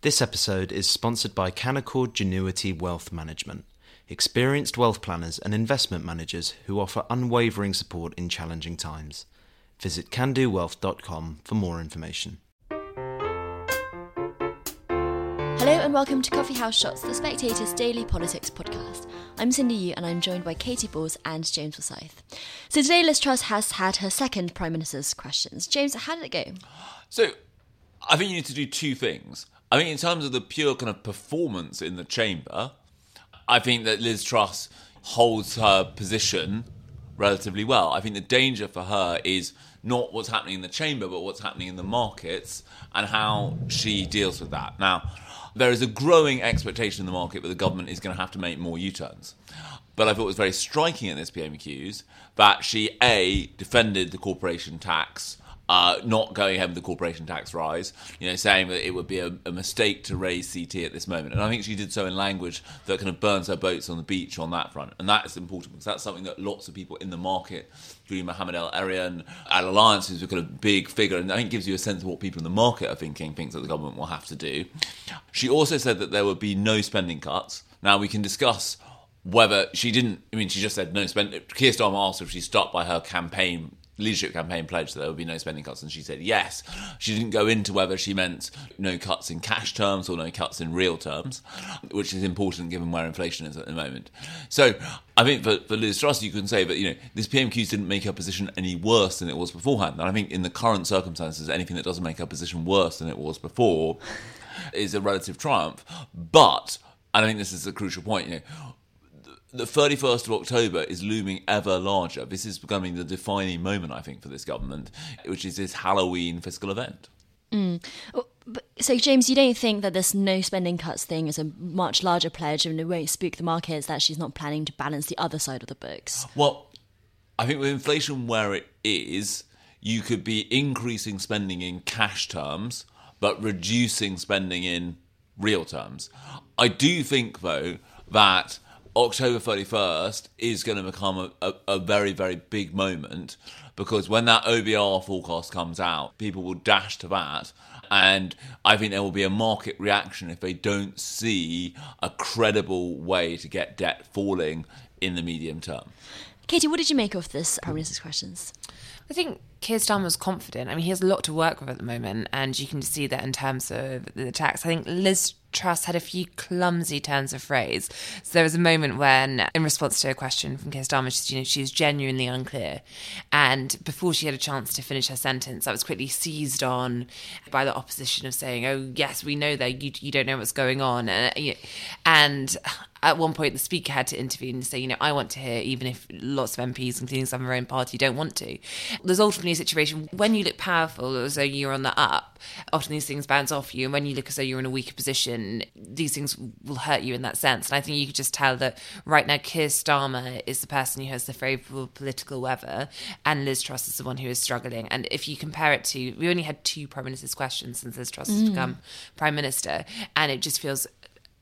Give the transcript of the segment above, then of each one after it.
This episode is sponsored by Canaccord Genuity Wealth Management, experienced wealth planners and investment managers who offer unwavering support in challenging times. Visit candowealth.com for more information. Hello and welcome to Coffee House Shots, the Spectator's daily politics podcast. I'm Cindy Yu and I'm joined by Katy Balls and James Forsyth. So today Liz Truss has had her second Prime Minister's questions. James, how did it go? So I think you need to do two things. I think in terms of the pure kind of performance in the chamber, I think that Liz Truss holds her position relatively well. I think the danger for her is not what's happening in the chamber, but what's happening in the markets and how she deals with that. Now, there is a growing expectation in the market that the government is going to have to make more U turns. But I thought it was very striking in this PMQs that she, A, defended the corporation tax uh, not going ahead with the corporation tax rise, you know, saying that it would be a, a, mistake to raise CT at this moment. And I think she did so in language that kind of burns her boats on the beach on that front. And that is important because that's something that lots of people in the market, including Mohamed El-Erian at Allianz, who's a kind of big figure, and I think gives you a sense of what people in the market are thinking, things that the government will have to do. She also said that there would be no spending cuts. Now, we can discuss whether she didn't, I mean, she just said no spend. Keir Starmer asked if she stuck by her campaign leadership campaign pledged that there would be no spending cuts, and she said yes. She didn't go into whether she meant no cuts in cash terms or no cuts in real terms, which is important given where inflation is at the moment. So I think for, for Liz Truss, you can say that you know this PMQs didn't make her position any worse than it was beforehand, and I think in the current circumstances, anything that doesn't make her position worse than it was before is a relative triumph. But and I think this is a crucial point. You know, the 31st of October is looming ever larger. This is becoming the defining moment, I think, for this government, which is this Halloween fiscal event. Mm. So, James, you don't think that this no spending cuts thing is a much larger pledge and it won't spook the markets that she's not planning to balance the other side of the books? Well, I think with inflation where it is, you could be increasing spending in cash terms, but reducing spending in real terms. I do think, though, that October 31st is going to become a, a, a, very, very big moment because when that OBR forecast comes out, people will dash to that. And I think there will be a market reaction if they don't see a credible way to get debt falling in the medium term. Katy, what did you make of this uh, Prime Minister's questions? I think Keir Starmer was confident. I mean, he has a lot to work with at the moment, and you can see that in terms of the tax. I think Liz Truss had a few clumsy turns of phrase. So there was a moment when, in response to a question from Keir Starmer, she, you know, she was genuinely unclear. And before she had a chance to finish her sentence, I was quickly seized on by the opposition of saying, oh, yes, we know that you, you don't know what's going on. Uh, and, and at one point, the speaker had to intervene and say, you know, I want to hear, even if lots of MPs, including some of her own party, don't want to. There's ultimately a situation when you look powerful, as though you're on the up, often these things bounce off you. And when you look as though you're in a weaker position, these things will hurt you in that sense. And I think you could just tell that right now, Keir Starmer is the person who has the favourable political weather, and Liz Truss is the one who is struggling. And if you compare it to, we only had two Prime Minister's questions since Liz Truss mm. has become Prime Minister, and it just feels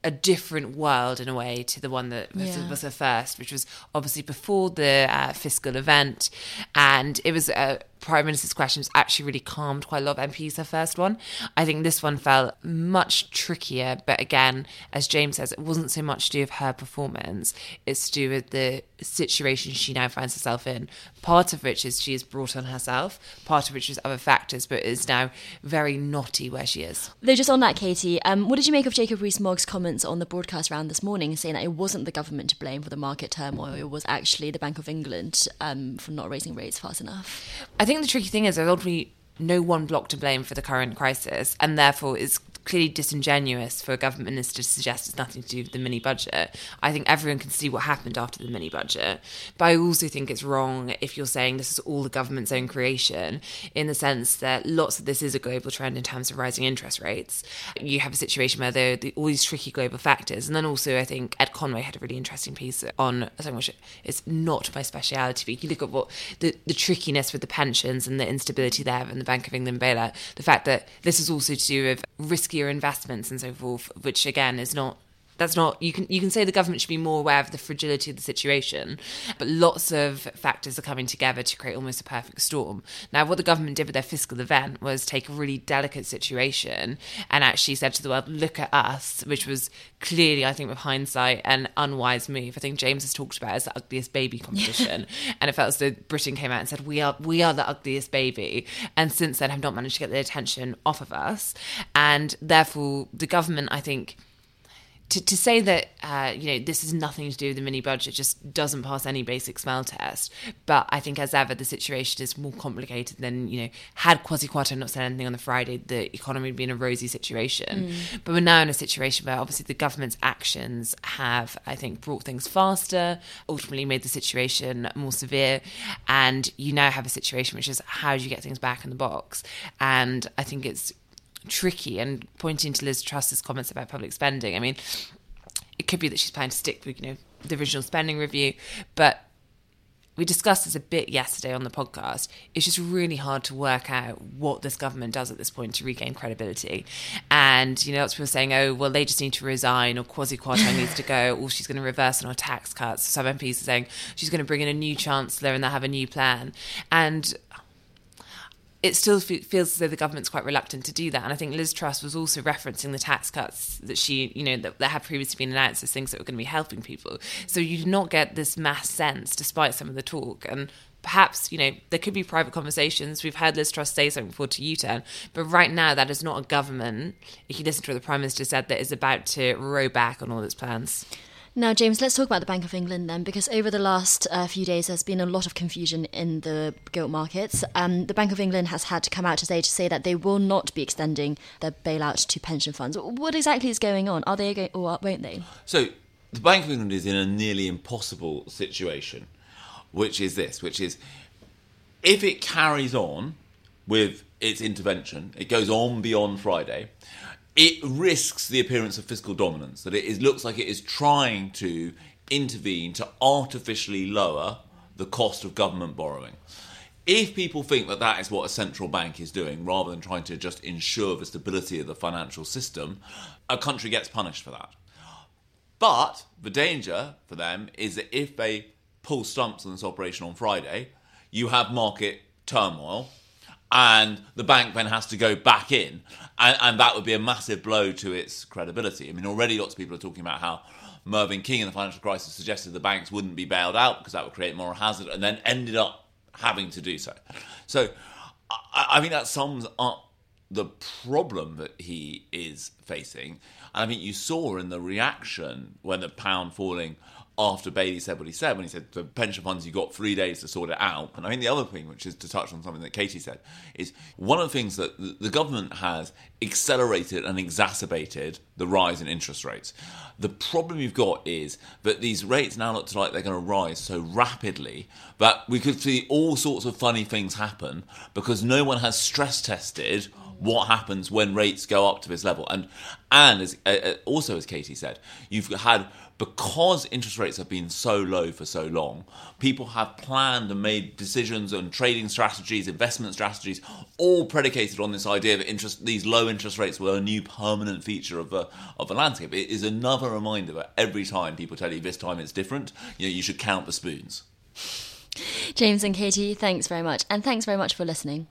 a different world in a way to the one that was, yeah. was her first, which was obviously before the uh, fiscal event, and it was a Prime Minister's questions actually really calmed quite a lot of MPs, her first one. I think this one felt much trickier, but again, as James says, it wasn't so much to do with her performance, it's to do with the situation she now finds herself in. Part of which is she is brought on herself, part of which is other factors, but is now very knotty where she is. Though, just on that, Katy, um, what did you make of Jacob Rees Mogg's comments on the broadcast round this morning, saying that it wasn't the government to blame for the market turmoil, it was actually the Bank of England um, for not raising rates fast enough? I think the tricky thing is there's ultimately no one block to blame for the current crisis, and therefore it's clearly disingenuous for a government minister to suggest it's nothing to do with the mini budget. I think everyone can see what happened after the mini budget. But I also think it's wrong if you're saying this is all the government's own creation, in the sense that lots of this is a global trend in terms of rising interest rates. You have a situation where there are all these tricky global factors. And then also, I think Ed Conway had a really interesting piece on something which is not my speciality, but you look at what the, the trickiness with the pensions and the instability there and the Bank of England bailout, the fact that this is also to do with risky riskier investments and so forth, which again is not that's not you can you can say the government should be more aware of the fragility of the situation but lots of factors are coming together to create almost a perfect storm. Now what the government did with their fiscal event was take a really delicate situation and actually said to the world look at us which was clearly i think with hindsight an unwise move. I think james has talked about it as the ugliest baby competition. And it felt as though britain came out and said we are we are the ugliest baby. And since then have not managed to get the attention off of us. And therefore the government i think to, to say that uh, you know this has nothing to do with the mini budget just doesn't pass any basic smell test. But I think as ever the situation is more complicated than you know had Kwarteng not said anything on the Friday, the economy would be in a rosy situation. Mm. But we're now in a situation where obviously the government's actions have I think brought things faster, ultimately made the situation more severe, and you now have a situation which is how do you get things back in the box? And I think it's tricky. And pointing to Liz Truss's comments about public spending, I mean, it could be that she's planning to stick with you know the original spending review, but we discussed this a bit yesterday on the podcast. It's just really hard to work out what this government does at this point to regain credibility. And, you know, lots of people are saying, oh, well, they just need to resign, or Kwasi Kwarteng needs to go, or she's going to reverse on her tax cuts. Some MPs are saying she's going to bring in a new chancellor and they'll have a new plan. And it still feels as though the government's quite reluctant to do that. And I think Liz Truss was also referencing the tax cuts that she, you know, that, that had previously been announced as things that were going to be helping people. So you do not get this mass sense, despite some of the talk. And perhaps, you know, there could be private conversations. We've heard Liz Truss say something before to U-turn, but right now that is not a government. If you listen to what the Prime Minister said, that is about to row back on all its plans. Now, James, let's talk about the Bank of England then, because over the last uh, few days there's been a lot of confusion in the gilt markets. Um, the Bank of England has had to come out today to say that they will not be extending their bailout to pension funds. What exactly is going on? Are they going, or won't they? So, the Bank of England is in a nearly impossible situation, which is this, which is if it carries on with its intervention, it goes on beyond Friday it risks the appearance of fiscal dominance, that it is, looks like it is trying to intervene to artificially lower the cost of government borrowing. If people think that that is what a central bank is doing, rather than trying to just ensure the stability of the financial system, a country gets punished for that. But the danger for them is that if they pull stumps on this operation on Friday, you have market turmoil and the bank then has to go back in, and, and, that would be a massive blow to its credibility. I mean, already lots of people are talking about how Mervyn King in the financial crisis suggested the banks wouldn't be bailed out because that would create moral hazard, and then ended up having to do so. So, I, I think that sums up the problem that he is facing. And I think you saw in the reaction when the pound falling after Bailey said what he said when he said the pension funds you got three days to sort it out. And I think the other thing, which is to touch on something that Katy said, is one of the things that the government has accelerated and exacerbated the rise in interest rates. The problem you've got is that these rates now look like they're going to rise so rapidly that we could see all sorts of funny things happen because no one has stress tested what happens when rates go up to this level. And and as, uh, also as Katy said, you've had because interest rates have been so low for so long, people have planned and made decisions on trading strategies, investment strategies, all predicated on this idea that interest, these low interest rates were a new permanent feature of the of the landscape. It is another reminder that every time people tell you this time it's different, you know, you should count the spoons. James and Katy, thanks very much, and thanks very much for listening.